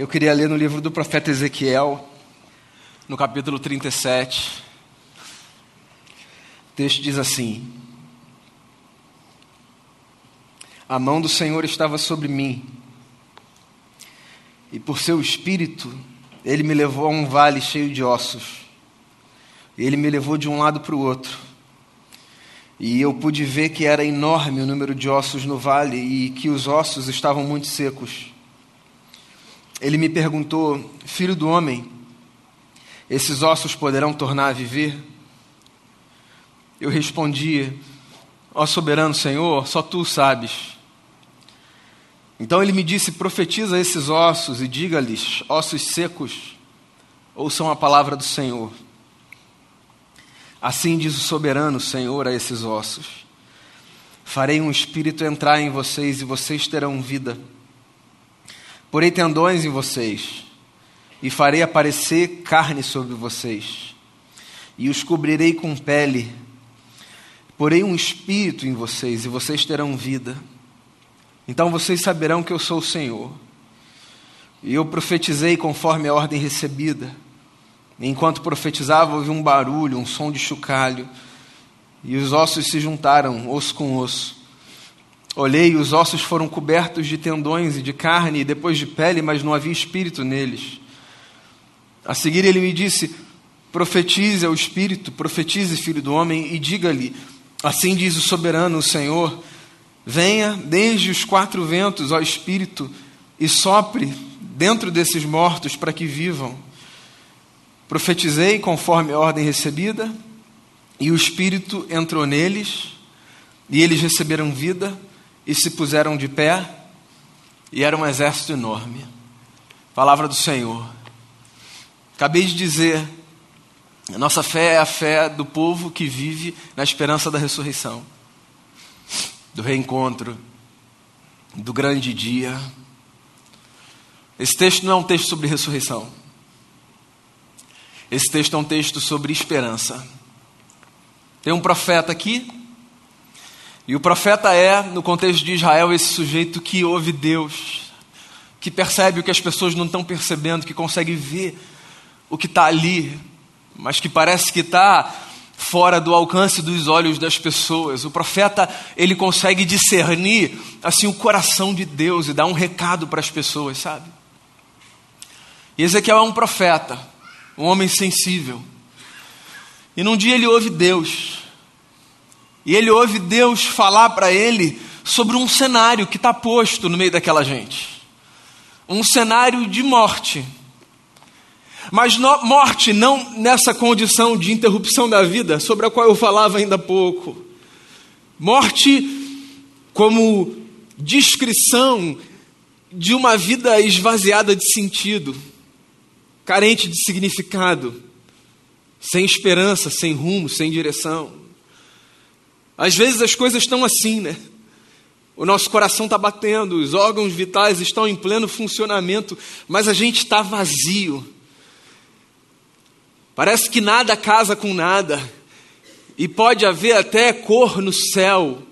Eu queria ler no livro do profeta Ezequiel, no capítulo 37. O texto diz assim: A mão do Senhor estava sobre mim, e por seu espírito ele me levou a um vale cheio de ossos. Ele me levou de um lado para o outro. E eu pude ver que era enorme o número de ossos no vale e que os ossos estavam muito secos. Ele me perguntou: Filho do homem, esses ossos poderão tornar a viver? Eu respondi: Ó soberano Senhor, só tu sabes. Então ele me disse: Profetiza esses ossos e diga-lhes, ossos secos, ouçam a palavra do Senhor. Assim diz o soberano Senhor a esses ossos: Farei um espírito entrar em vocês e vocês terão vida. Porei tendões em vocês e farei aparecer carne sobre vocês, e os cobrirei com pele. Porei um espírito em vocês e vocês terão vida. Então vocês saberão que eu sou o Senhor. E eu profetizei conforme a ordem recebida. Enquanto profetizava, houve um barulho, um som de chocalho, e os ossos se juntaram, osso com osso. Olhei, e os ossos foram cobertos de tendões e de carne, e depois de pele, mas não havia espírito neles. A seguir ele me disse: Profetize ao espírito, profetize, filho do homem, e diga-lhe: Assim diz o soberano, o Senhor: Venha desde os quatro ventos, ó espírito, e sopre dentro desses mortos para que vivam. Profetizei conforme a ordem recebida, e o espírito entrou neles, e eles receberam vida e se puseram de pé, e era um exército enorme. Palavra do Senhor. Acabei de dizer, a nossa fé é a fé do povo que vive na esperança da ressurreição, do reencontro, do grande dia. Esse texto não é um texto sobre ressurreição. Esse texto é um texto sobre esperança. Tem um profeta aqui e o profeta é, no contexto de Israel, esse sujeito que ouve Deus, que percebe o que as pessoas não estão percebendo, que consegue ver o que está ali, mas que parece que está fora do alcance dos olhos das pessoas. O profeta, ele consegue discernir assim o coração de Deus e dar um recado para as pessoas, sabe? E Ezequiel é um profeta, um homem sensível. E num dia ele ouve Deus. E ele ouve Deus falar para ele sobre um cenário que está posto no meio daquela gente. Um cenário de morte. Mas no, morte não nessa condição de interrupção da vida, sobre a qual eu falava ainda há pouco. Morte como descrição de uma vida esvaziada de sentido, carente de significado, sem esperança, sem rumo, sem direção. Às vezes as coisas estão assim, né? O nosso coração está batendo, os órgãos vitais estão em pleno funcionamento, mas a gente está vazio. Parece que nada casa com nada, e pode haver até cor no céu,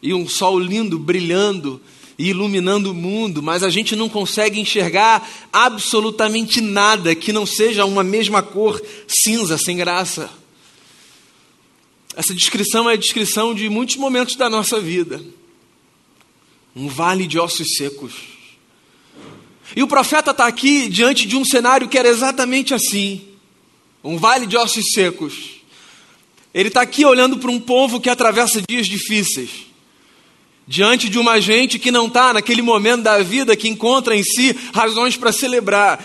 e um sol lindo brilhando e iluminando o mundo, mas a gente não consegue enxergar absolutamente nada que não seja uma mesma cor cinza, sem graça. Essa descrição é a descrição de muitos momentos da nossa vida. Um vale de ossos secos. E o profeta está aqui diante de um cenário que era exatamente assim: um vale de ossos secos. Ele está aqui olhando para um povo que atravessa dias difíceis, diante de uma gente que não está naquele momento da vida que encontra em si razões para celebrar.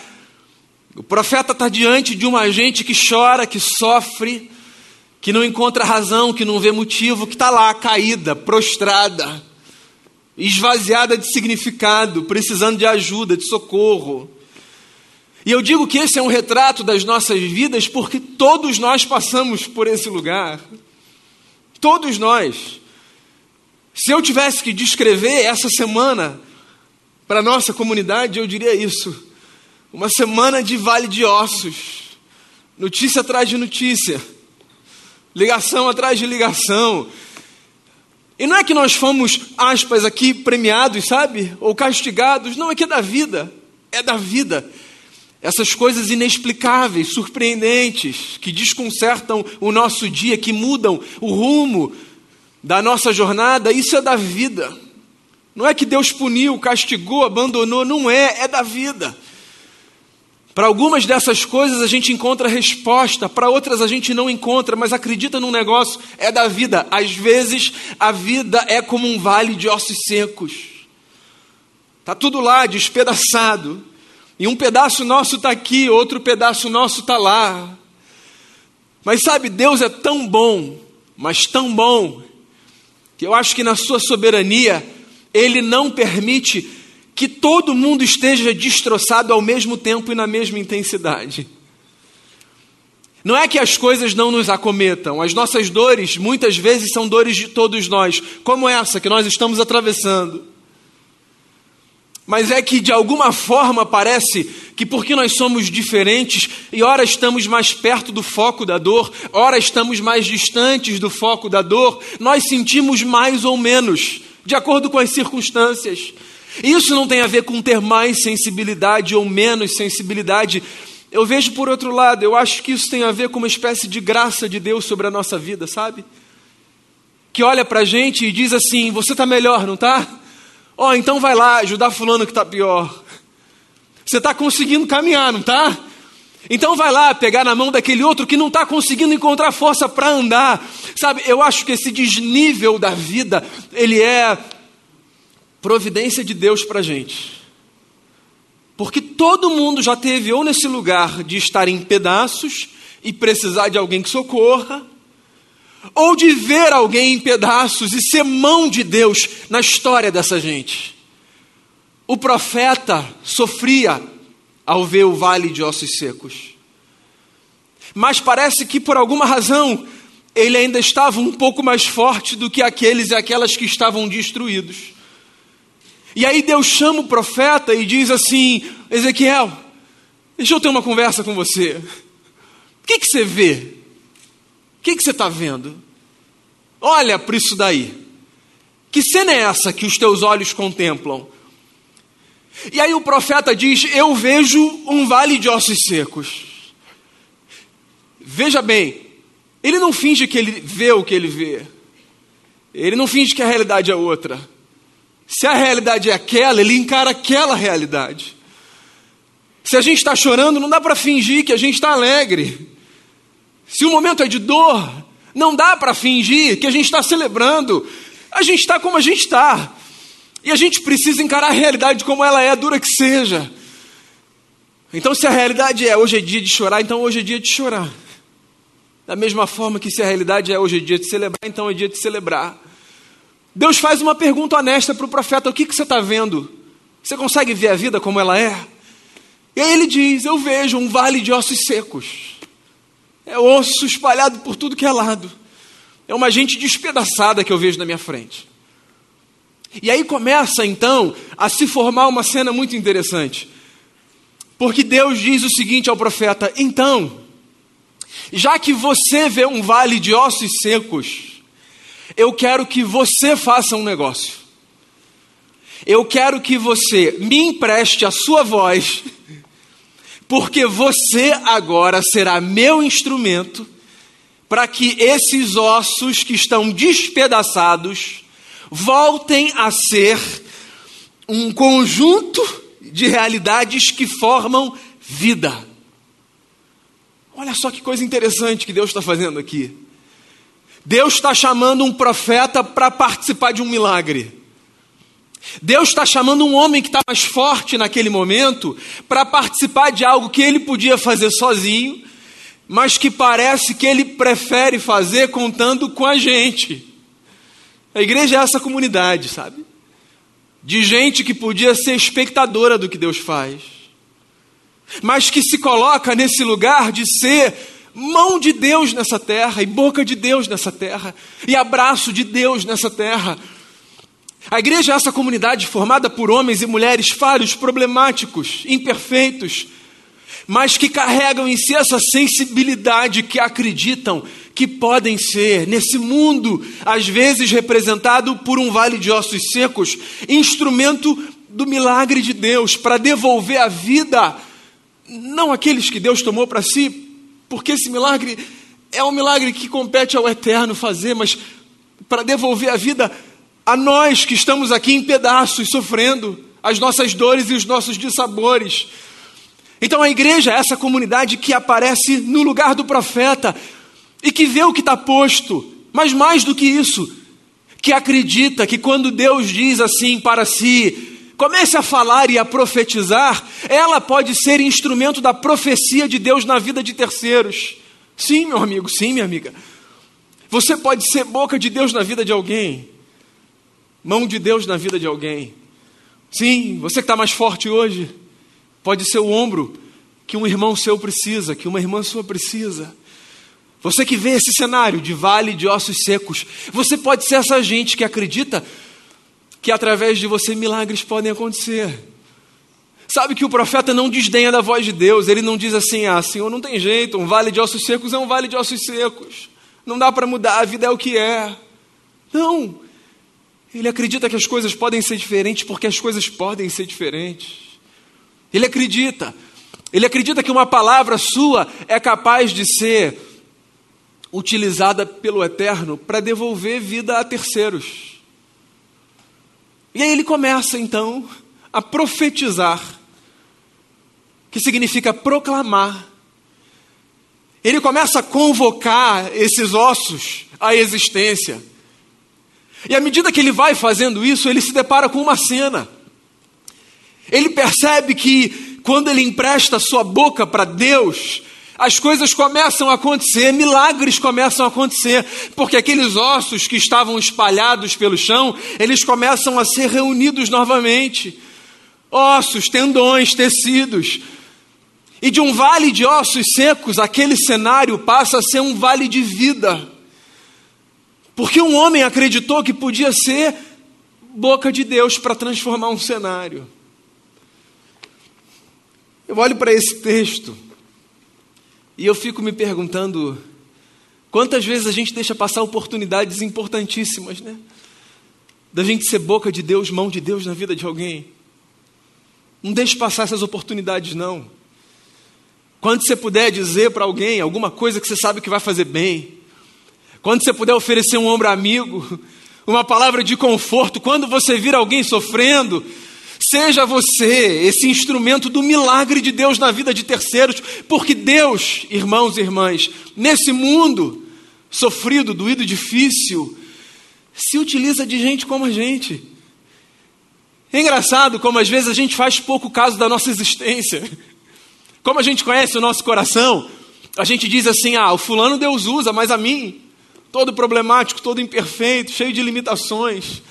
O profeta está diante de uma gente que chora, que sofre, que não encontra razão, que não vê motivo, que está lá caída, prostrada, esvaziada de significado, precisando de ajuda, de socorro. E eu digo que esse é um retrato das nossas vidas porque todos nós passamos por esse lugar. Todos nós. Se eu tivesse que descrever essa semana para a nossa comunidade, eu diria isso. Uma semana de vale de ossos, notícia atrás de notícia ligação atrás de ligação. E não é que nós fomos, aspas, aqui premiados, sabe? Ou castigados. Não, é que é da vida. é da vida. Essas coisas inexplicáveis, surpreendentes, que desconcertam o nosso dia, que mudam o rumo da nossa jornada, isso é da vida. Não é que Deus puniu, castigou, abandonou, não é, é da vida. Para algumas dessas coisas a gente encontra resposta, para outras a gente não encontra, mas acredita num negócio, é da vida. Às vezes a vida é como um vale de ossos secos. Está tudo lá, despedaçado. E um pedaço nosso está aqui, outro pedaço nosso está lá. Mas sabe, Deus é tão bom, mas tão bom, que eu acho que na sua soberania, Ele não permite que todo mundo esteja destroçado ao mesmo tempo e na mesma intensidade. Não é que as coisas não nos acometam, as nossas dores muitas vezes são dores de todos nós, como essa que nós estamos atravessando. Mas é que de alguma forma parece que porque nós somos diferentes e ora estamos mais perto do foco da dor, ora estamos mais distantes do foco da dor, nós sentimos mais ou menos, de acordo com as circunstâncias. Isso não tem a ver com ter mais sensibilidade ou menos sensibilidade. Eu vejo por outro lado, eu acho que isso tem a ver com uma espécie de graça de Deus sobre a nossa vida, sabe? Que olha para a gente e diz assim: você está melhor, não está? Ó, oh, então vai lá ajudar Fulano que está pior. Você está conseguindo caminhar, não está? Então vai lá pegar na mão daquele outro que não está conseguindo encontrar força para andar. Sabe, eu acho que esse desnível da vida, ele é providência de Deus para a gente. Porque todo mundo já teve ou nesse lugar de estar em pedaços e precisar de alguém que socorra, ou de ver alguém em pedaços e ser mão de Deus na história dessa gente. O profeta sofria ao ver o vale de ossos secos. Mas parece que por alguma razão ele ainda estava um pouco mais forte do que aqueles e aquelas que estavam destruídos. E aí Deus chama o profeta e diz assim: Ezequiel, deixa eu ter uma conversa com você. O que, que você vê? O que, que você está vendo? Olha para isso daí. Que cena é essa que os teus olhos contemplam? E aí o profeta diz: Eu vejo um vale de ossos secos. Veja bem, ele não finge que ele vê o que ele vê. Ele não finge que a realidade é outra. Se a realidade é aquela, ele encara aquela realidade. Se a gente está chorando, não dá para fingir que a gente está alegre. Se o momento é de dor, não dá para fingir que a gente está celebrando. A gente está como a gente está. E a gente precisa encarar a realidade como ela é, dura que seja. Então, se a realidade é hoje é dia de chorar, então hoje é dia de chorar. Da mesma forma que se a realidade é hoje é dia de celebrar, então é dia de celebrar. Deus faz uma pergunta honesta para o profeta: o que, que você está vendo? Você consegue ver a vida como ela é? E aí ele diz: Eu vejo um vale de ossos secos. É osso espalhado por tudo que é lado. É uma gente despedaçada que eu vejo na minha frente. E aí começa então a se formar uma cena muito interessante. Porque Deus diz o seguinte ao profeta: Então, já que você vê um vale de ossos secos, eu quero que você faça um negócio. Eu quero que você me empreste a sua voz, porque você agora será meu instrumento para que esses ossos que estão despedaçados voltem a ser um conjunto de realidades que formam vida. Olha só que coisa interessante que Deus está fazendo aqui. Deus está chamando um profeta para participar de um milagre. Deus está chamando um homem que está mais forte naquele momento para participar de algo que ele podia fazer sozinho, mas que parece que ele prefere fazer contando com a gente. A igreja é essa comunidade, sabe? De gente que podia ser espectadora do que Deus faz, mas que se coloca nesse lugar de ser mão de Deus nessa terra, e boca de Deus nessa terra, e abraço de Deus nessa terra. A igreja é essa comunidade formada por homens e mulheres falhos, problemáticos, imperfeitos, mas que carregam em si essa sensibilidade que acreditam que podem ser, nesse mundo, às vezes representado por um vale de ossos secos, instrumento do milagre de Deus para devolver a vida, não aqueles que Deus tomou para si, porque esse milagre é um milagre que compete ao eterno fazer, mas para devolver a vida a nós que estamos aqui em pedaços, sofrendo as nossas dores e os nossos dissabores. Então a igreja é essa comunidade que aparece no lugar do profeta e que vê o que está posto, mas mais do que isso, que acredita que quando Deus diz assim para si, comece a falar e a profetizar, ela pode ser instrumento da profecia de Deus na vida de terceiros. Sim, meu amigo, sim, minha amiga. Você pode ser boca de Deus na vida de alguém, mão de Deus na vida de alguém. Sim, você que está mais forte hoje, pode ser o ombro que um irmão seu precisa, que uma irmã sua precisa. Você que vê esse cenário de vale de ossos secos, você pode ser essa gente que acredita que através de você milagres podem acontecer. Sabe que o profeta não desdenha da voz de Deus, ele não diz assim: ah, Senhor, não tem jeito, um vale de ossos secos é um vale de ossos secos, não dá para mudar, a vida é o que é. Não, ele acredita que as coisas podem ser diferentes porque as coisas podem ser diferentes. Ele acredita, ele acredita que uma palavra sua é capaz de ser utilizada pelo Eterno para devolver vida a terceiros. E aí ele começa então a profetizar, que significa proclamar. Ele começa a convocar esses ossos à existência. E à medida que ele vai fazendo isso, ele se depara com uma cena. Ele percebe que quando ele empresta sua boca para Deus, as coisas começam a acontecer, milagres começam a acontecer, porque aqueles ossos que estavam espalhados pelo chão, eles começam a ser reunidos novamente. Ossos, tendões, tecidos. E de um vale de ossos secos, aquele cenário passa a ser um vale de vida. Porque um homem acreditou que podia ser boca de Deus para transformar um cenário. Eu olho para esse texto e eu fico me perguntando quantas vezes a gente deixa passar oportunidades importantíssimas, né? Da gente ser boca de Deus, mão de Deus na vida de alguém. Não deixe passar essas oportunidades, não. Quando você puder dizer para alguém alguma coisa que você sabe que vai fazer bem, quando você puder oferecer um ombro amigo, uma palavra de conforto, quando você vir alguém sofrendo, Seja você esse instrumento do milagre de Deus na vida de terceiros, porque Deus, irmãos e irmãs, nesse mundo sofrido, doído, difícil, se utiliza de gente como a gente. É engraçado como às vezes a gente faz pouco caso da nossa existência. Como a gente conhece o nosso coração, a gente diz assim: ah, o fulano Deus usa, mas a mim, todo problemático, todo imperfeito, cheio de limitações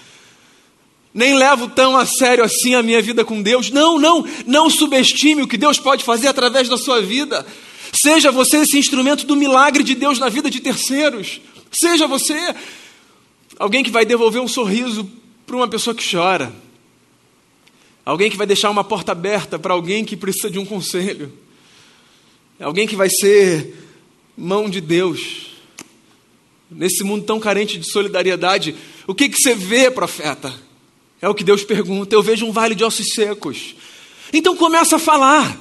nem levo tão a sério assim a minha vida com Deus. Não, não, não subestime o que Deus pode fazer através da sua vida. Seja você esse instrumento do milagre de Deus na vida de terceiros. Seja você alguém que vai devolver um sorriso para uma pessoa que chora. Alguém que vai deixar uma porta aberta para alguém que precisa de um conselho. Alguém que vai ser mão de Deus. Nesse mundo tão carente de solidariedade, o que, que você vê, profeta? É o que Deus pergunta. Eu vejo um vale de ossos secos. Então começa a falar.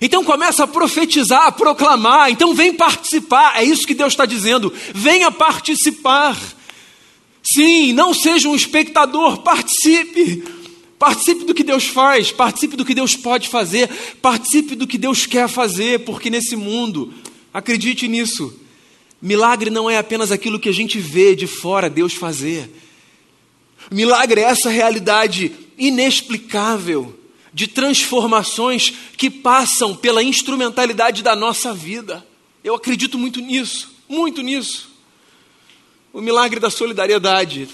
Então começa a profetizar, a proclamar. Então vem participar. É isso que Deus está dizendo. Venha participar. Sim, não seja um espectador, participe. Participe do que Deus faz, participe do que Deus pode fazer, participe do que Deus quer fazer, porque nesse mundo, acredite nisso, milagre não é apenas aquilo que a gente vê de fora Deus fazer. Milagre é essa realidade inexplicável de transformações que passam pela instrumentalidade da nossa vida. Eu acredito muito nisso, muito nisso. O milagre da solidariedade,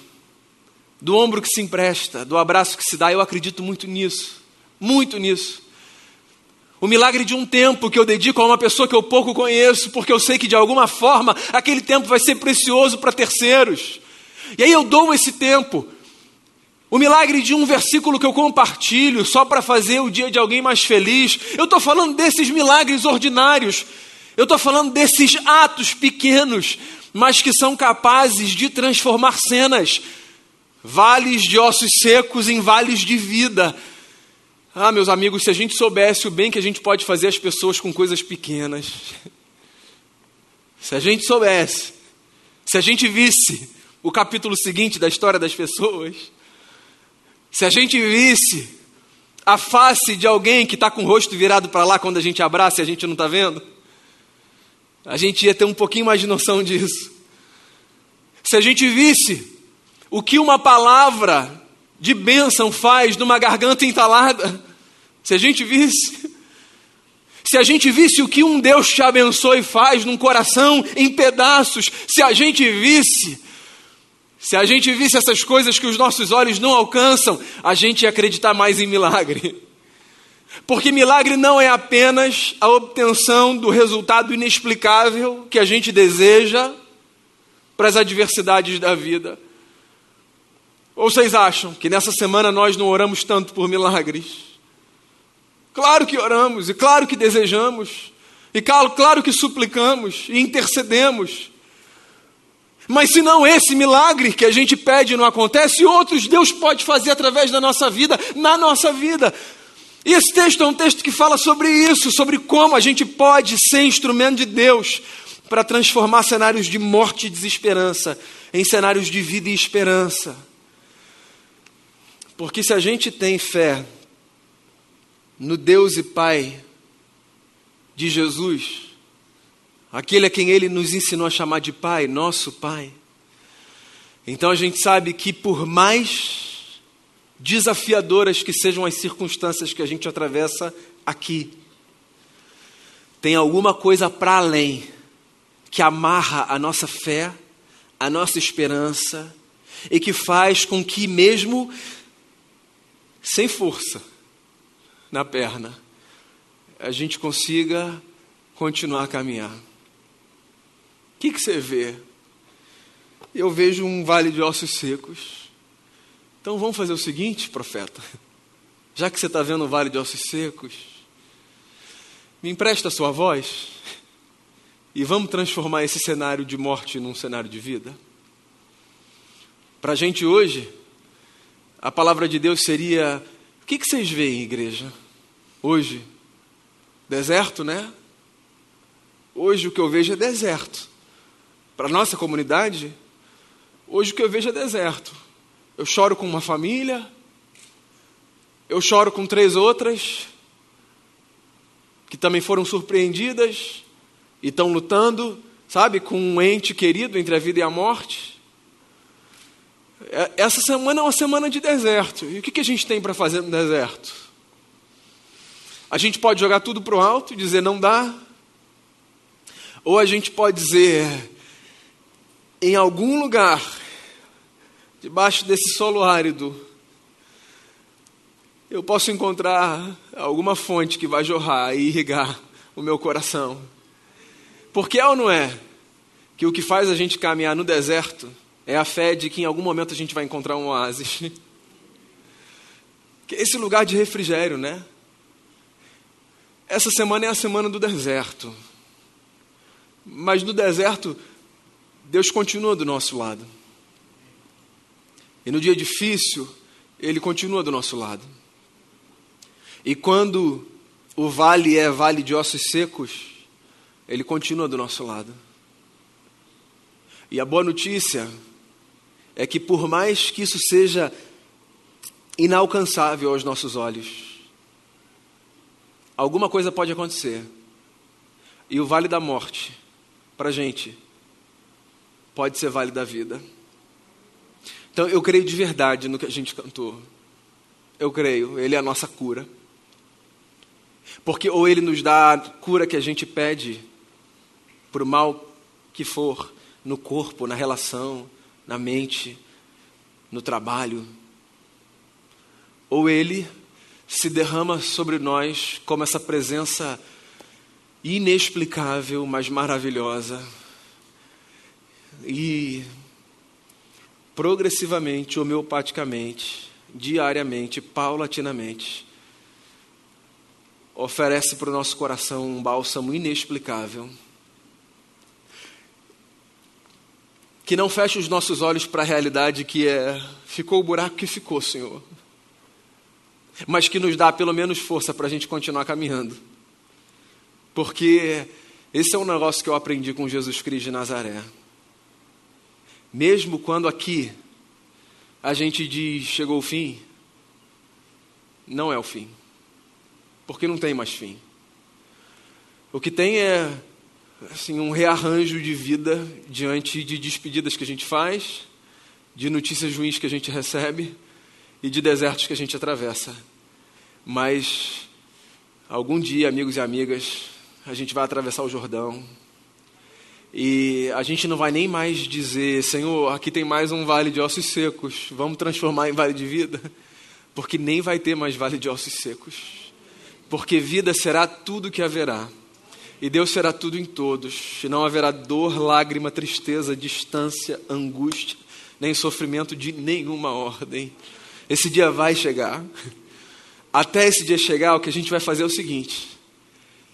do ombro que se empresta, do abraço que se dá, eu acredito muito nisso, muito nisso. O milagre de um tempo que eu dedico a uma pessoa que eu pouco conheço, porque eu sei que de alguma forma aquele tempo vai ser precioso para terceiros. E aí eu dou esse tempo o milagre de um versículo que eu compartilho só para fazer o dia de alguém mais feliz. Eu estou falando desses milagres ordinários. Eu estou falando desses atos pequenos, mas que são capazes de transformar cenas. vales de ossos secos em vales de vida. Ah, meus amigos, se a gente soubesse o bem que a gente pode fazer às pessoas com coisas pequenas, se a gente soubesse, se a gente visse o capítulo seguinte da história das pessoas, se a gente visse a face de alguém que está com o rosto virado para lá quando a gente abraça e a gente não está vendo, a gente ia ter um pouquinho mais de noção disso. Se a gente visse o que uma palavra de bênção faz numa garganta entalada, se a gente visse, se a gente visse o que um Deus te abençoe faz num coração em pedaços, se a gente visse, se a gente visse essas coisas que os nossos olhos não alcançam, a gente ia acreditar mais em milagre. Porque milagre não é apenas a obtenção do resultado inexplicável que a gente deseja para as adversidades da vida. Ou vocês acham que nessa semana nós não oramos tanto por milagres? Claro que oramos, e claro que desejamos, e claro, claro que suplicamos e intercedemos. Mas se não esse milagre que a gente pede não acontece, outros Deus pode fazer através da nossa vida, na nossa vida. E esse texto é um texto que fala sobre isso, sobre como a gente pode ser instrumento de Deus para transformar cenários de morte e desesperança em cenários de vida e esperança. Porque se a gente tem fé no Deus e Pai de Jesus, aquele a quem ele nos ensinou a chamar de Pai, nosso Pai, então a gente sabe que por mais desafiadoras que sejam as circunstâncias que a gente atravessa aqui, tem alguma coisa para além que amarra a nossa fé, a nossa esperança e que faz com que, mesmo sem força na perna, a gente consiga continuar a caminhar. O que, que você vê? Eu vejo um vale de ossos secos. Então vamos fazer o seguinte, profeta. Já que você está vendo um vale de ossos secos, me empresta a sua voz e vamos transformar esse cenário de morte num cenário de vida. Para a gente hoje, a palavra de Deus seria: o que, que vocês veem, igreja? Hoje? Deserto, né? Hoje o que eu vejo é deserto. Para a nossa comunidade, hoje o que eu vejo é deserto. Eu choro com uma família, eu choro com três outras, que também foram surpreendidas e estão lutando, sabe, com um ente querido entre a vida e a morte. É, essa semana é uma semana de deserto. E o que a gente tem para fazer no deserto? A gente pode jogar tudo para o alto e dizer não dá. Ou a gente pode dizer, em algum lugar, debaixo desse solo árido, eu posso encontrar alguma fonte que vai jorrar e irrigar o meu coração. Porque é ou não é que o que faz a gente caminhar no deserto é a fé de que em algum momento a gente vai encontrar um oásis. Que esse lugar de refrigério, né? Essa semana é a semana do deserto. Mas no deserto, Deus continua do nosso lado. E no dia difícil, Ele continua do nosso lado. E quando o vale é vale de ossos secos, Ele continua do nosso lado. E a boa notícia é que, por mais que isso seja inalcançável aos nossos olhos, alguma coisa pode acontecer. E o vale da morte, para a gente, pode ser vale da vida. Então eu creio de verdade no que a gente cantou. Eu creio, Ele é a nossa cura. Porque ou Ele nos dá a cura que a gente pede, para o mal que for, no corpo, na relação, na mente, no trabalho. Ou Ele se derrama sobre nós como essa presença inexplicável, mas maravilhosa. E progressivamente, homeopaticamente, diariamente, paulatinamente, oferece para o nosso coração um bálsamo inexplicável que não feche os nossos olhos para a realidade que é ficou o buraco que ficou, Senhor. Mas que nos dá pelo menos força para a gente continuar caminhando. Porque esse é um negócio que eu aprendi com Jesus Cristo de Nazaré. Mesmo quando aqui a gente diz chegou o fim, não é o fim. Porque não tem mais fim. O que tem é assim, um rearranjo de vida diante de despedidas que a gente faz, de notícias ruins que a gente recebe e de desertos que a gente atravessa. Mas algum dia, amigos e amigas, a gente vai atravessar o Jordão e a gente não vai nem mais dizer, Senhor, aqui tem mais um vale de ossos secos, vamos transformar em vale de vida, porque nem vai ter mais vale de ossos secos, porque vida será tudo que haverá. E Deus será tudo em todos, e não haverá dor, lágrima, tristeza, distância, angústia, nem sofrimento de nenhuma ordem. Esse dia vai chegar. Até esse dia chegar, o que a gente vai fazer é o seguinte: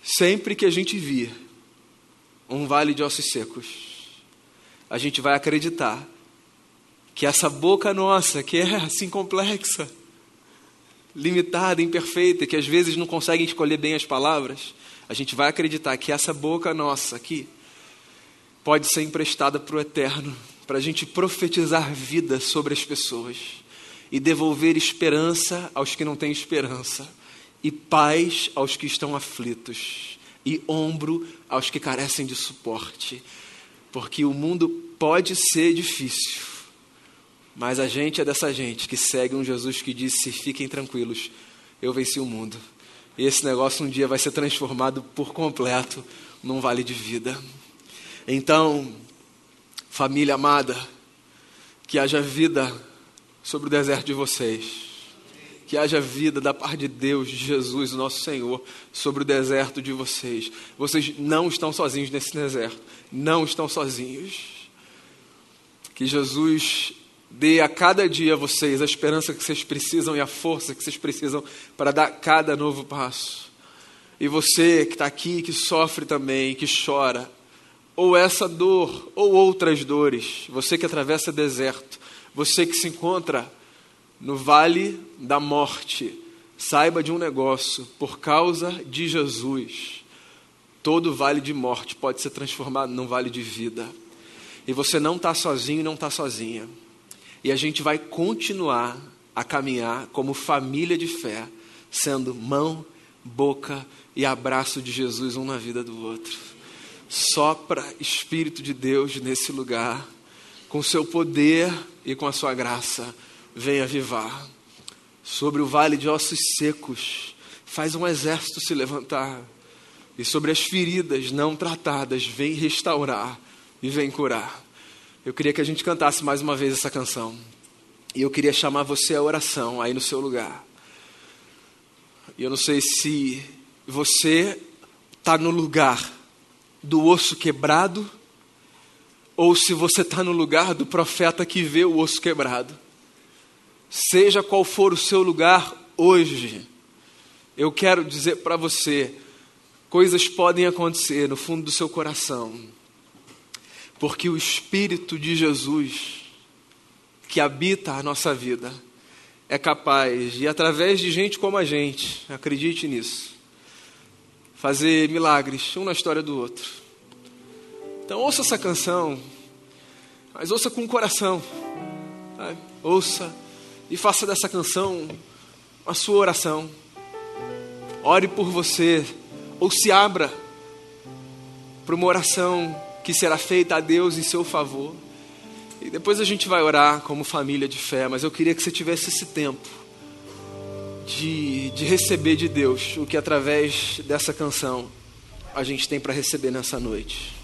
sempre que a gente vir um vale de ossos secos, a gente vai acreditar que essa boca nossa, que é assim complexa, limitada, imperfeita, que às vezes não consegue escolher bem as palavras, a gente vai acreditar que essa boca nossa aqui pode ser emprestada para o eterno, para a gente profetizar vida sobre as pessoas e devolver esperança aos que não têm esperança, e paz aos que estão aflitos, e ombro aos que carecem de suporte, porque o mundo pode ser difícil, mas a gente é dessa gente que segue um Jesus que disse: fiquem tranquilos, eu venci o mundo. E esse negócio um dia vai ser transformado por completo num vale de vida. Então, família amada, que haja vida sobre o deserto de vocês. Que haja vida da parte de Deus, de Jesus, nosso Senhor, sobre o deserto de vocês. Vocês não estão sozinhos nesse deserto. Não estão sozinhos. Que Jesus Dê a cada dia a vocês a esperança que vocês precisam e a força que vocês precisam para dar cada novo passo. E você que está aqui, que sofre também, que chora, ou essa dor, ou outras dores, você que atravessa deserto, você que se encontra no vale da morte, saiba de um negócio: por causa de Jesus, todo vale de morte pode ser transformado num vale de vida. E você não está sozinho não está sozinha. E a gente vai continuar a caminhar como família de fé, sendo mão, boca e abraço de Jesus um na vida do outro. Sopra Espírito de Deus nesse lugar, com seu poder e com a sua graça, vem avivar. Sobre o vale de ossos secos, faz um exército se levantar. E sobre as feridas não tratadas, vem restaurar e vem curar. Eu queria que a gente cantasse mais uma vez essa canção. E eu queria chamar você à oração aí no seu lugar. E eu não sei se você está no lugar do osso quebrado ou se você está no lugar do profeta que vê o osso quebrado. Seja qual for o seu lugar hoje, eu quero dizer para você: coisas podem acontecer no fundo do seu coração porque o Espírito de Jesus, que habita a nossa vida, é capaz de, através de gente como a gente, acredite nisso, fazer milagres, um na história do outro. Então, ouça essa canção, mas ouça com o coração. Ouça e faça dessa canção a sua oração. Ore por você, ou se abra para uma oração que será feita a Deus em seu favor. E depois a gente vai orar como família de fé, mas eu queria que você tivesse esse tempo de, de receber de Deus o que através dessa canção a gente tem para receber nessa noite.